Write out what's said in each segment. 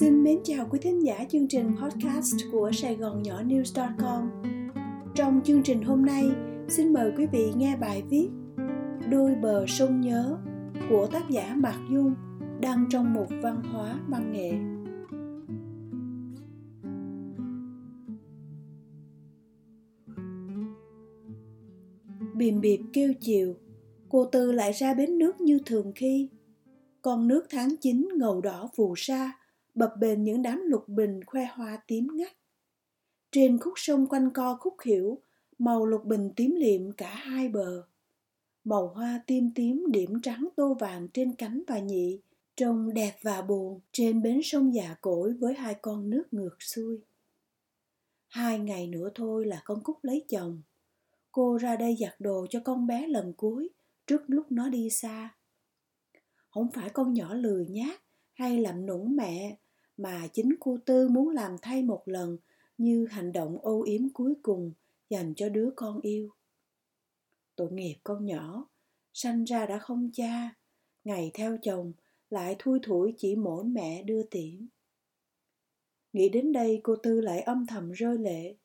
Xin mến chào quý thính giả chương trình podcast của Sài Gòn Nhỏ News.com. Trong chương trình hôm nay, xin mời quý vị nghe bài viết Đôi bờ sông nhớ của tác giả Mạc Dung đăng trong một văn hóa văn nghệ. Bìm bịp kêu chiều, cô Tư lại ra bến nước như thường khi. Con nước tháng 9 ngầu đỏ phù sa, bập bềnh những đám lục bình khoe hoa tím ngắt. Trên khúc sông quanh co khúc hiểu, màu lục bình tím liệm cả hai bờ. Màu hoa tím tím điểm trắng tô vàng trên cánh và nhị, trông đẹp và buồn trên bến sông già cỗi với hai con nước ngược xuôi. Hai ngày nữa thôi là con Cúc lấy chồng. Cô ra đây giặt đồ cho con bé lần cuối, trước lúc nó đi xa. Không phải con nhỏ lười nhát hay làm nũng mẹ, mà chính cô Tư muốn làm thay một lần như hành động âu yếm cuối cùng dành cho đứa con yêu. Tội nghiệp con nhỏ, sanh ra đã không cha, ngày theo chồng lại thui thủi chỉ mỗi mẹ đưa tiễn. Nghĩ đến đây cô Tư lại âm thầm rơi lệ.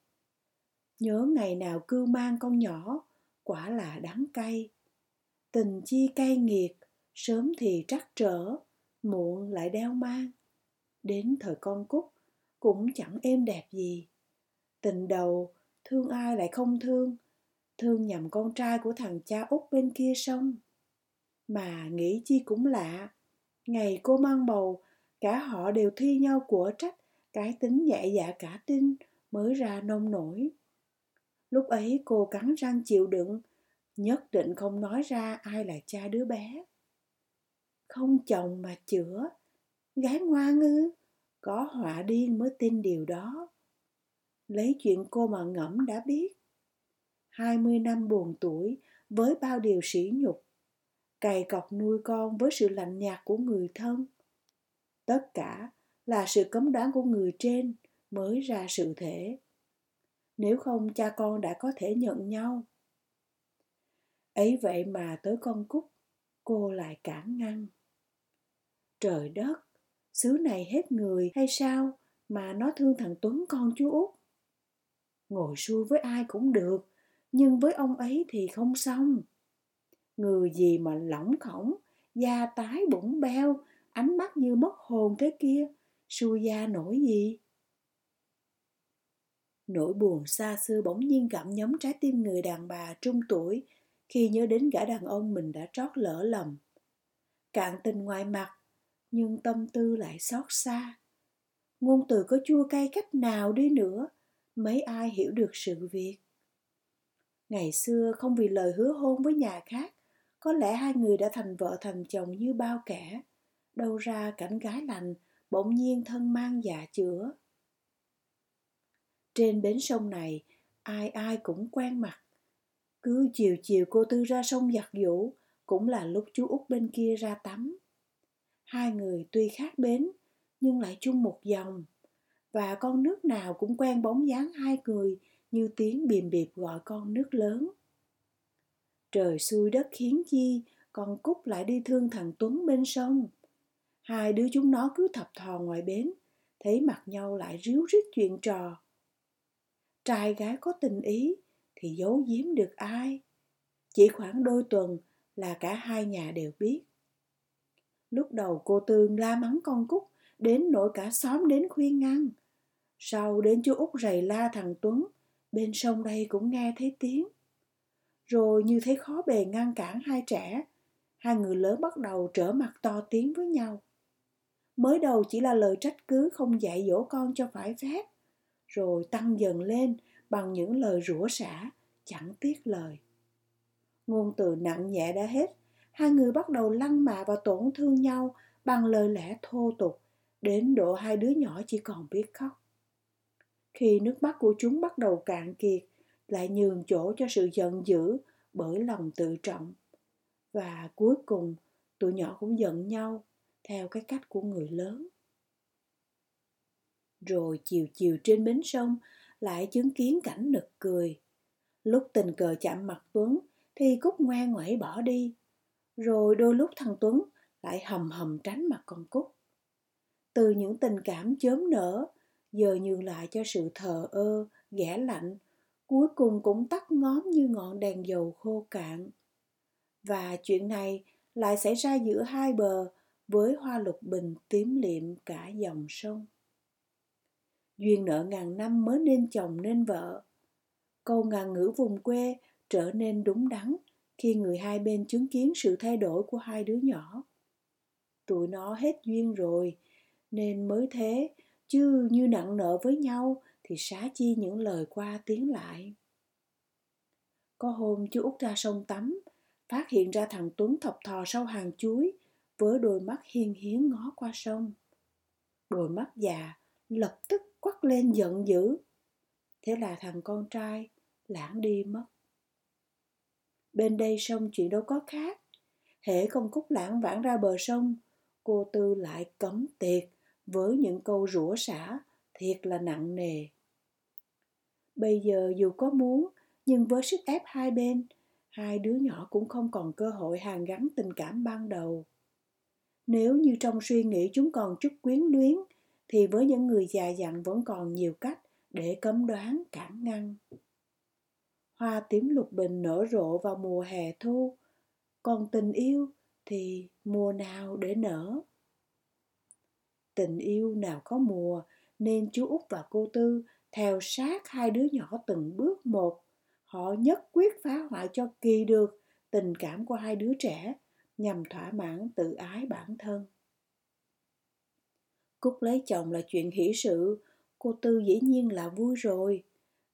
Nhớ ngày nào cưu mang con nhỏ, quả là đắng cay. Tình chi cay nghiệt, sớm thì trắc trở, muộn lại đeo mang. Đến thời con cúc, cũng chẳng êm đẹp gì. Tình đầu, thương ai lại không thương, thương nhầm con trai của thằng cha út bên kia sông. Mà nghĩ chi cũng lạ, ngày cô mang bầu, cả họ đều thi nhau của trách, cái tính nhẹ dạ cả tin mới ra nông nổi. Lúc ấy cô cắn răng chịu đựng, nhất định không nói ra ai là cha đứa bé. Không chồng mà chữa, gái ngoan ư, có họa điên mới tin điều đó. Lấy chuyện cô mà ngẫm đã biết. hai mươi năm buồn tuổi với bao điều sỉ nhục, cày cọc nuôi con với sự lạnh nhạt của người thân. Tất cả là sự cấm đoán của người trên mới ra sự thể. Nếu không cha con đã có thể nhận nhau. Ấy vậy mà tới con Cúc, cô lại cản ngăn. Trời đất, xứ này hết người hay sao mà nó thương thằng Tuấn con chú Út? Ngồi xuôi với ai cũng được, nhưng với ông ấy thì không xong. Người gì mà lỏng khổng, da tái bụng beo, ánh mắt như mất hồn thế kia, xui da nổi gì? Nỗi buồn xa xưa bỗng nhiên gặm nhấm trái tim người đàn bà trung tuổi khi nhớ đến gã đàn ông mình đã trót lỡ lầm. Cạn tình ngoài mặt, nhưng tâm tư lại xót xa. Ngôn từ có chua cay cách nào đi nữa, mấy ai hiểu được sự việc. Ngày xưa không vì lời hứa hôn với nhà khác, có lẽ hai người đã thành vợ thành chồng như bao kẻ. Đâu ra cảnh gái lành, bỗng nhiên thân mang dạ chữa. Trên bến sông này, ai ai cũng quen mặt. Cứ chiều chiều cô Tư ra sông giặt giũ, cũng là lúc chú út bên kia ra tắm. Hai người tuy khác bến, nhưng lại chung một dòng. Và con nước nào cũng quen bóng dáng hai người như tiếng bìm bịp gọi con nước lớn. Trời xui đất khiến chi, con Cúc lại đi thương thằng Tuấn bên sông. Hai đứa chúng nó cứ thập thò ngoài bến, thấy mặt nhau lại ríu rít chuyện trò. Trai gái có tình ý thì giấu giếm được ai. Chỉ khoảng đôi tuần là cả hai nhà đều biết. Lúc đầu cô Tương la mắng con Cúc, đến nỗi cả xóm đến khuyên ngăn. Sau đến chú Út rầy la thằng Tuấn, bên sông đây cũng nghe thấy tiếng. Rồi như thấy khó bề ngăn cản hai trẻ, hai người lớn bắt đầu trở mặt to tiếng với nhau. Mới đầu chỉ là lời trách cứ không dạy dỗ con cho phải phép, rồi tăng dần lên bằng những lời rủa xả, chẳng tiếc lời. Ngôn từ nặng nhẹ đã hết, hai người bắt đầu lăng mạ và tổn thương nhau bằng lời lẽ thô tục, đến độ hai đứa nhỏ chỉ còn biết khóc. Khi nước mắt của chúng bắt đầu cạn kiệt, lại nhường chỗ cho sự giận dữ bởi lòng tự trọng. Và cuối cùng, tụi nhỏ cũng giận nhau theo cái cách của người lớn. Rồi chiều chiều trên bến sông lại chứng kiến cảnh nực cười. Lúc tình cờ chạm mặt Tuấn thì Cúc ngoan ngoẩy bỏ đi. Rồi đôi lúc thằng Tuấn lại hầm hầm tránh mặt con Cúc. từ những tình cảm chớm nở, giờ nhường lại cho sự thờ ơ, ghẻ lạnh, cuối cùng cũng tắt ngóm như ngọn đèn dầu khô cạn. Và chuyện này lại xảy ra giữa hai bờ với hoa lục bình tím liệm cả dòng sông. Duyên nợ ngàn năm mới nên chồng nên vợ. Câu ngàn ngữ vùng quê trở nên đúng đắn khi người hai bên chứng kiến sự thay đổi của hai đứa nhỏ. Tụi nó hết duyên rồi, nên mới thế, chứ như nặng nợ với nhau thì xá chi những lời qua tiếng lại. Có hôm chú út ra sông tắm, phát hiện ra thằng tuấn thọc thò sau hàng chuối, với đôi mắt hiên hiến ngó qua sông. Đôi mắt già lập tức quắt lên giận dữ. Thế là thằng con trai lãng đi mất bên đây sông chuyện đâu có khác. Hễ công cúc lãng vãng ra bờ sông, cô tư lại cấm tiệt với những câu rủa xả thiệt là nặng nề. Bây giờ dù có muốn, nhưng với sức ép hai bên, hai đứa nhỏ cũng không còn cơ hội hàn gắn tình cảm ban đầu. Nếu như trong suy nghĩ chúng còn chút quyến luyến, thì với những người già dặn vẫn còn nhiều cách để cấm đoán cản ngăn hoa tím lục bình nở rộ vào mùa hè thu. Còn tình yêu thì mùa nào để nở? Tình yêu nào có mùa nên chú út và cô tư theo sát hai đứa nhỏ từng bước một. Họ nhất quyết phá hoại cho kỳ được tình cảm của hai đứa trẻ nhằm thỏa mãn tự ái bản thân. Cúc lấy chồng là chuyện hỷ sự, cô tư dĩ nhiên là vui rồi.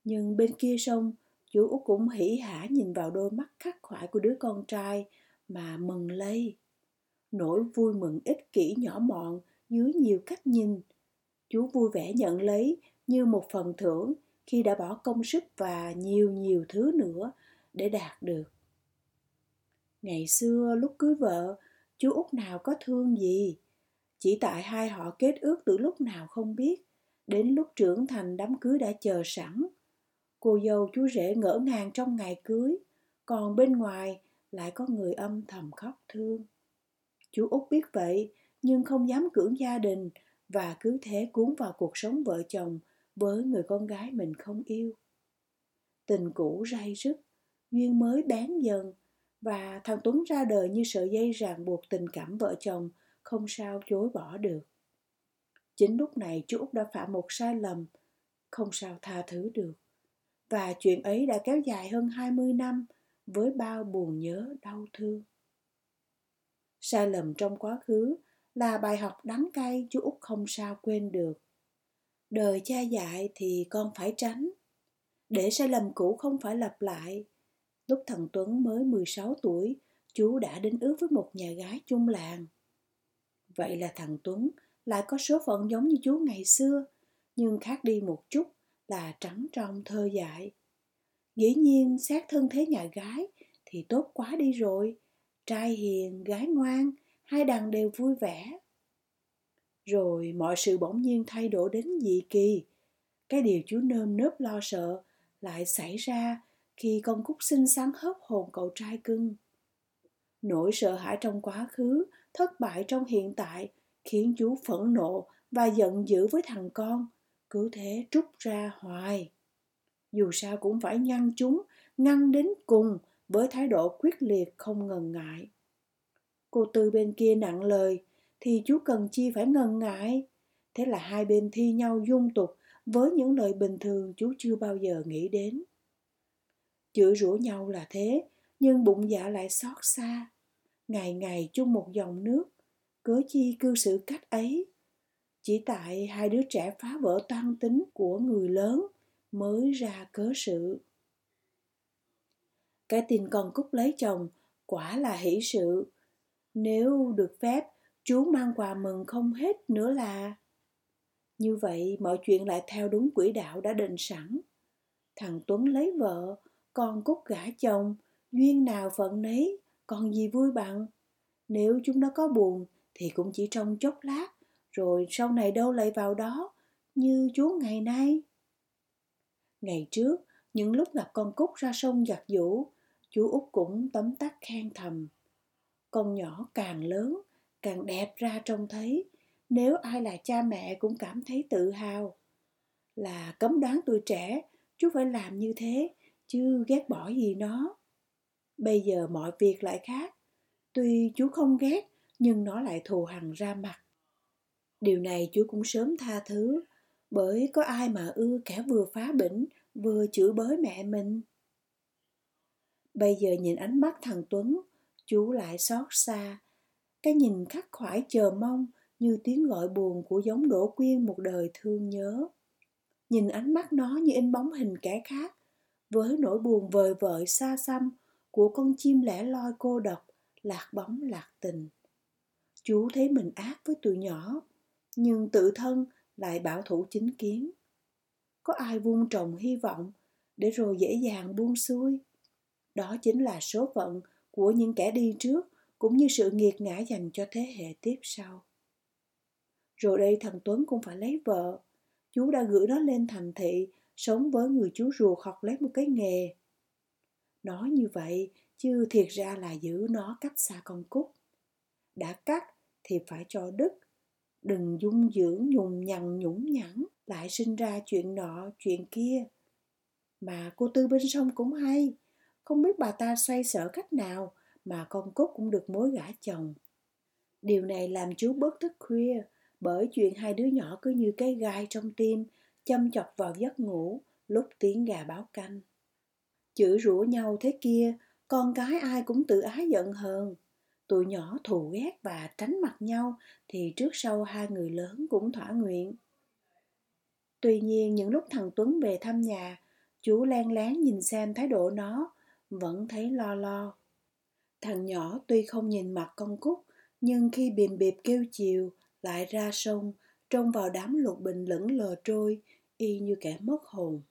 Nhưng bên kia sông chú út cũng hỉ hả nhìn vào đôi mắt khắc khoải của đứa con trai mà mừng lây. Nỗi vui mừng ích kỷ nhỏ mọn dưới nhiều cách nhìn. Chú vui vẻ nhận lấy như một phần thưởng khi đã bỏ công sức và nhiều nhiều thứ nữa để đạt được. Ngày xưa lúc cưới vợ, chú út nào có thương gì? Chỉ tại hai họ kết ước từ lúc nào không biết. Đến lúc trưởng thành đám cưới đã chờ sẵn cô dâu chú rể ngỡ ngàng trong ngày cưới, còn bên ngoài lại có người âm thầm khóc thương. Chú út biết vậy, nhưng không dám cưỡng gia đình và cứ thế cuốn vào cuộc sống vợ chồng với người con gái mình không yêu. Tình cũ ray rứt, duyên mới bén dần và thằng tuấn ra đời như sợi dây ràng buộc tình cảm vợ chồng không sao chối bỏ được. Chính lúc này chú út đã phạm một sai lầm, không sao tha thứ được và chuyện ấy đã kéo dài hơn 20 năm với bao buồn nhớ đau thương. Sai lầm trong quá khứ là bài học đắng cay chú Út không sao quên được. Đời cha dạy thì con phải tránh. Để sai lầm cũ không phải lặp lại. Lúc thằng Tuấn mới 16 tuổi, chú đã đến ước với một nhà gái chung làng. Vậy là thằng Tuấn lại có số phận giống như chú ngày xưa, nhưng khác đi một chút là trắng trong thơ dại. Dĩ nhiên xét thân thế nhà gái thì tốt quá đi rồi. Trai hiền, gái ngoan, hai đàn đều vui vẻ. Rồi mọi sự bỗng nhiên thay đổi đến dị kỳ. Cái điều chú nơm nớp lo sợ lại xảy ra khi con cúc xinh xắn hớp hồn cậu trai cưng. Nỗi sợ hãi trong quá khứ, thất bại trong hiện tại khiến chú phẫn nộ và giận dữ với thằng con, cứ thế trút ra hoài. Dù sao cũng phải ngăn chúng, ngăn đến cùng với thái độ quyết liệt không ngần ngại. Cô Tư bên kia nặng lời, thì chú cần chi phải ngần ngại. Thế là hai bên thi nhau dung tục với những lời bình thường chú chưa bao giờ nghĩ đến. Chửi rủa nhau là thế, nhưng bụng dạ lại xót xa. Ngày ngày chung một dòng nước, cớ chi cư xử cách ấy. Chỉ tại hai đứa trẻ phá vỡ toan tính của người lớn mới ra cớ sự. Cái tin con Cúc lấy chồng quả là hỷ sự. Nếu được phép, chú mang quà mừng không hết nữa là... Như vậy mọi chuyện lại theo đúng quỹ đạo đã định sẵn. Thằng Tuấn lấy vợ, con Cúc gả chồng, duyên nào phận nấy, còn gì vui bằng. Nếu chúng nó có buồn thì cũng chỉ trong chốc lát, rồi sau này đâu lại vào đó, như chú ngày nay. Ngày trước, những lúc gặp con Cúc ra sông giặt giũ, chú út cũng tấm tắc khen thầm. Con nhỏ càng lớn, càng đẹp ra trông thấy, nếu ai là cha mẹ cũng cảm thấy tự hào là cấm đoán tuổi trẻ chú phải làm như thế chứ ghét bỏ gì nó bây giờ mọi việc lại khác tuy chú không ghét nhưng nó lại thù hằn ra mặt điều này chúa cũng sớm tha thứ, bởi có ai mà ưa kẻ vừa phá bỉnh, vừa chửi bới mẹ mình? Bây giờ nhìn ánh mắt thằng tuấn chú lại xót xa. Cái nhìn khắc khoải chờ mong như tiếng gọi buồn của giống đổ quyên một đời thương nhớ. Nhìn ánh mắt nó như in bóng hình kẻ khác, với nỗi buồn vời vợi xa xăm của con chim lẻ loi cô độc, lạc bóng lạc tình. Chú thấy mình ác với tụi nhỏ nhưng tự thân lại bảo thủ chính kiến. Có ai vun trồng hy vọng để rồi dễ dàng buông xuôi? Đó chính là số phận của những kẻ đi trước cũng như sự nghiệt ngã dành cho thế hệ tiếp sau. Rồi đây thằng tuấn cũng phải lấy vợ. Chú đã gửi nó lên thành thị, sống với người chú ruột học lấy một cái nghề. Nói như vậy chứ thiệt ra là giữ nó cách xa con cúc. Đã cắt thì phải cho đứt đừng dung dưỡng, nhùng nhằn nhũng nhẵn, lại sinh ra chuyện nọ, chuyện kia. Mà cô tư bên sông cũng hay. Không biết bà ta xoay sở cách nào mà con cúc cũng được mối gả chồng. Điều này làm chú bớt thức khuya, bởi chuyện hai đứa nhỏ cứ như cái gai trong tim, châm chọc vào giấc ngủ, lúc tiếng gà báo canh. Chửi rủa nhau thế kia, con cái ai cũng tự ái giận hờn tụi nhỏ thù ghét và tránh mặt nhau thì trước sau hai người lớn cũng thỏa nguyện. Tuy nhiên, những lúc thằng tuấn về thăm nhà, chú len lén nhìn xem thái độ nó, vẫn thấy lo lo. Thằng nhỏ tuy không nhìn mặt con cúc, nhưng khi bìm bịp kêu chiều, lại ra sông, trông vào đám lục bình lững lờ trôi, y như kẻ mất hồn.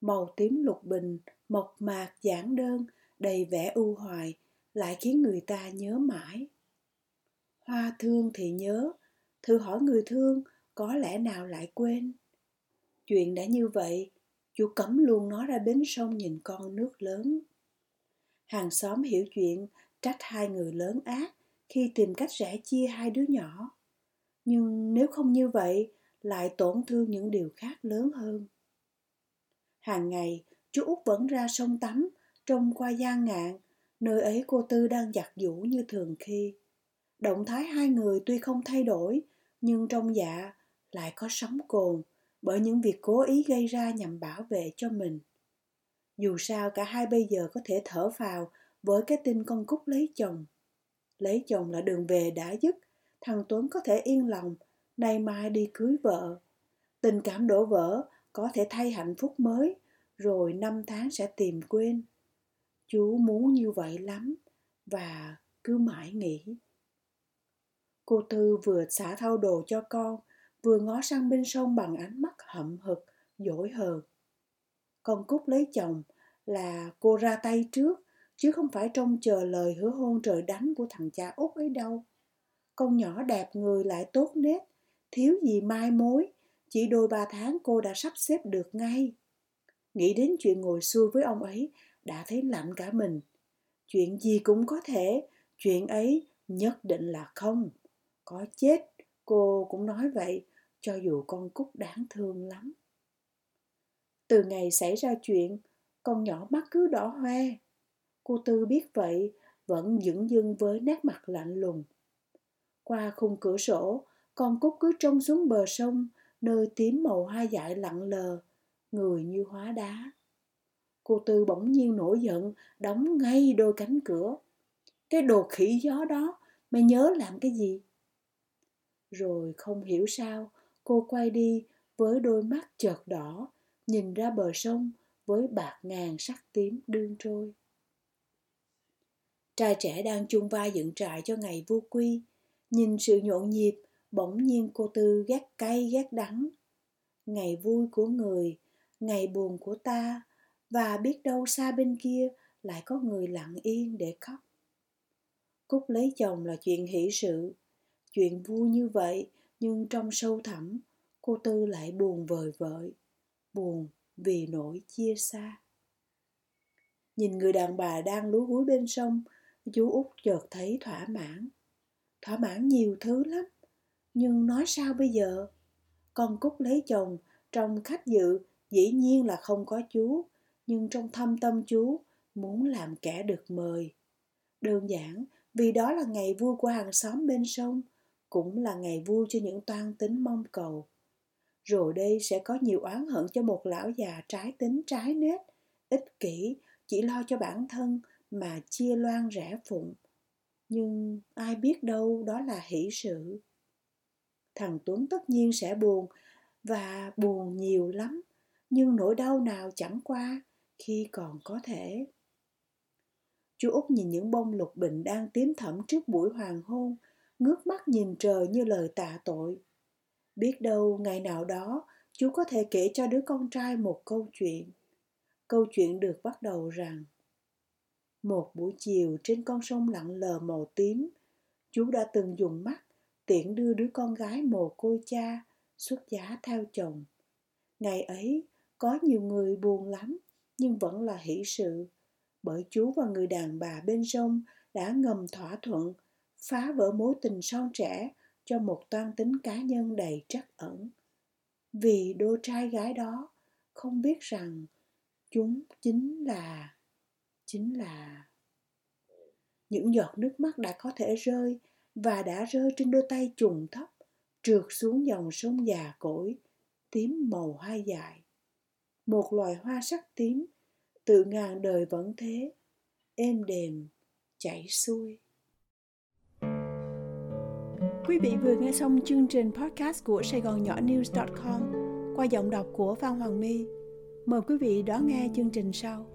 Màu tím lục bình, mộc mạc giản đơn, đầy vẻ ưu hoài lại khiến người ta nhớ mãi. Hoa thương thì nhớ, thử hỏi người thương có lẽ nào lại quên. Chuyện đã như vậy, chú cấm luôn nó ra bến sông nhìn con nước lớn. Hàng xóm hiểu chuyện, trách hai người lớn ác khi tìm cách rẽ chia hai đứa nhỏ. Nhưng nếu không như vậy, lại tổn thương những điều khác lớn hơn. Hàng ngày, chú út vẫn ra sông tắm, trông qua gian ngạn nơi ấy cô tư đang giặt giũ như thường khi. Động thái hai người tuy không thay đổi, nhưng trong dạ lại có sóng cồn bởi những việc cố ý gây ra nhằm bảo vệ cho mình. Dù sao cả hai bây giờ có thể thở phào với cái tin con cúc lấy chồng. Lấy chồng là đường về đã dứt, thằng tuấn có thể yên lòng, nay mai đi cưới vợ. Tình cảm đổ vỡ, có thể thay hạnh phúc mới, rồi năm tháng sẽ tìm quên chú muốn như vậy lắm và cứ mãi nghĩ. Cô tư vừa xả thau đồ cho con, vừa ngó sang bên sông bằng ánh mắt hậm hực, dỗi hờn con cúc lấy chồng là cô ra tay trước, chứ không phải trông chờ lời hứa hôn trời đánh của thằng cha út ấy đâu. Con nhỏ đẹp người lại tốt nết thiếu gì mai mối, chỉ đôi ba tháng cô đã sắp xếp được ngay. Nghĩ đến chuyện ngồi xuôi với ông ấy đã thấy lạnh cả mình. Chuyện gì cũng có thể, chuyện ấy nhất định là không. Có chết, cô cũng nói vậy, cho dù con cúc đáng thương lắm. Từ ngày xảy ra chuyện, con nhỏ mắt cứ đỏ hoe. Cô tư biết vậy, vẫn dửng dưng với nét mặt lạnh lùng. Qua khung cửa sổ, con cúc cứ trông xuống bờ sông, nơi tím màu hoa dại lặng lờ, người như hóa đá cô tư bỗng nhiên nổi giận, đóng ngay đôi cánh cửa. Cái đồ khỉ gió đó, mày nhớ làm cái gì? Rồi không hiểu sao, cô quay đi với đôi mắt chợt đỏ, nhìn ra bờ sông với bạc ngàn sắc tím đương trôi. Trai trẻ đang chung vai dựng trại cho ngày vô quy, nhìn sự nhộn nhịp, bỗng nhiên cô tư ghét cay ghét đắng. Ngày vui của người, ngày buồn của ta và biết đâu xa bên kia lại có người lặng yên để khóc. Cúc lấy chồng là chuyện hỷ sự, chuyện vui như vậy, nhưng trong sâu thẳm, cô tư lại buồn vời vợi, buồn vì nỗi chia xa. Nhìn người đàn bà đang lúi húi bên sông, chú út chợt thấy thỏa mãn. Thỏa mãn nhiều thứ lắm, nhưng nói sao bây giờ? Con cúc lấy chồng trong khách dự dĩ nhiên là không có chú nhưng trong thâm tâm chú, muốn làm kẻ được mời. Đơn giản, vì đó là ngày vui của hàng xóm bên sông, cũng là ngày vui cho những toan tính mong cầu. Rồi đây sẽ có nhiều oán hận cho một lão già trái tính, trái nết, ích kỷ, chỉ lo cho bản thân mà chia loan rẽ phụng. Nhưng ai biết đâu đó là hỷ sự. Thằng tuấn tất nhiên sẽ buồn, và buồn nhiều lắm, nhưng nỗi đau nào chẳng qua khi còn có thể. Chú út nhìn những bông lục bình đang tím thẫm trước buổi hoàng hôn, ngước mắt nhìn trời như lời tạ tội. Biết đâu ngày nào đó, chú có thể kể cho đứa con trai một câu chuyện. Câu chuyện được bắt đầu rằng, một buổi chiều trên con sông lặng lờ màu tím, chú đã từng dùng mắt tiễn đưa đứa con gái mồ côi cha xuất giá theo chồng. Ngày ấy, có nhiều người buồn lắm nhưng vẫn là hỷ sự, bởi chú và người đàn bà bên sông đã ngầm thỏa thuận, phá vỡ mối tình son trẻ cho một toan tính cá nhân đầy trắc ẩn. Vì đôi trai gái đó, không biết rằng chúng chính là chính là những giọt nước mắt đã có thể rơi và đã rơi trên đôi tay trùng thấp, trượt xuống dòng sông già cỗi, tím màu hoa dài một loài hoa sắc tím, từ ngàn đời vẫn thế, êm đềm, chảy xuôi Quý vị vừa nghe xong chương trình podcast của Sài Gòn Nhỏ News.com qua giọng đọc của Phan Hoàng My. Mời quý vị đón nghe chương trình sau.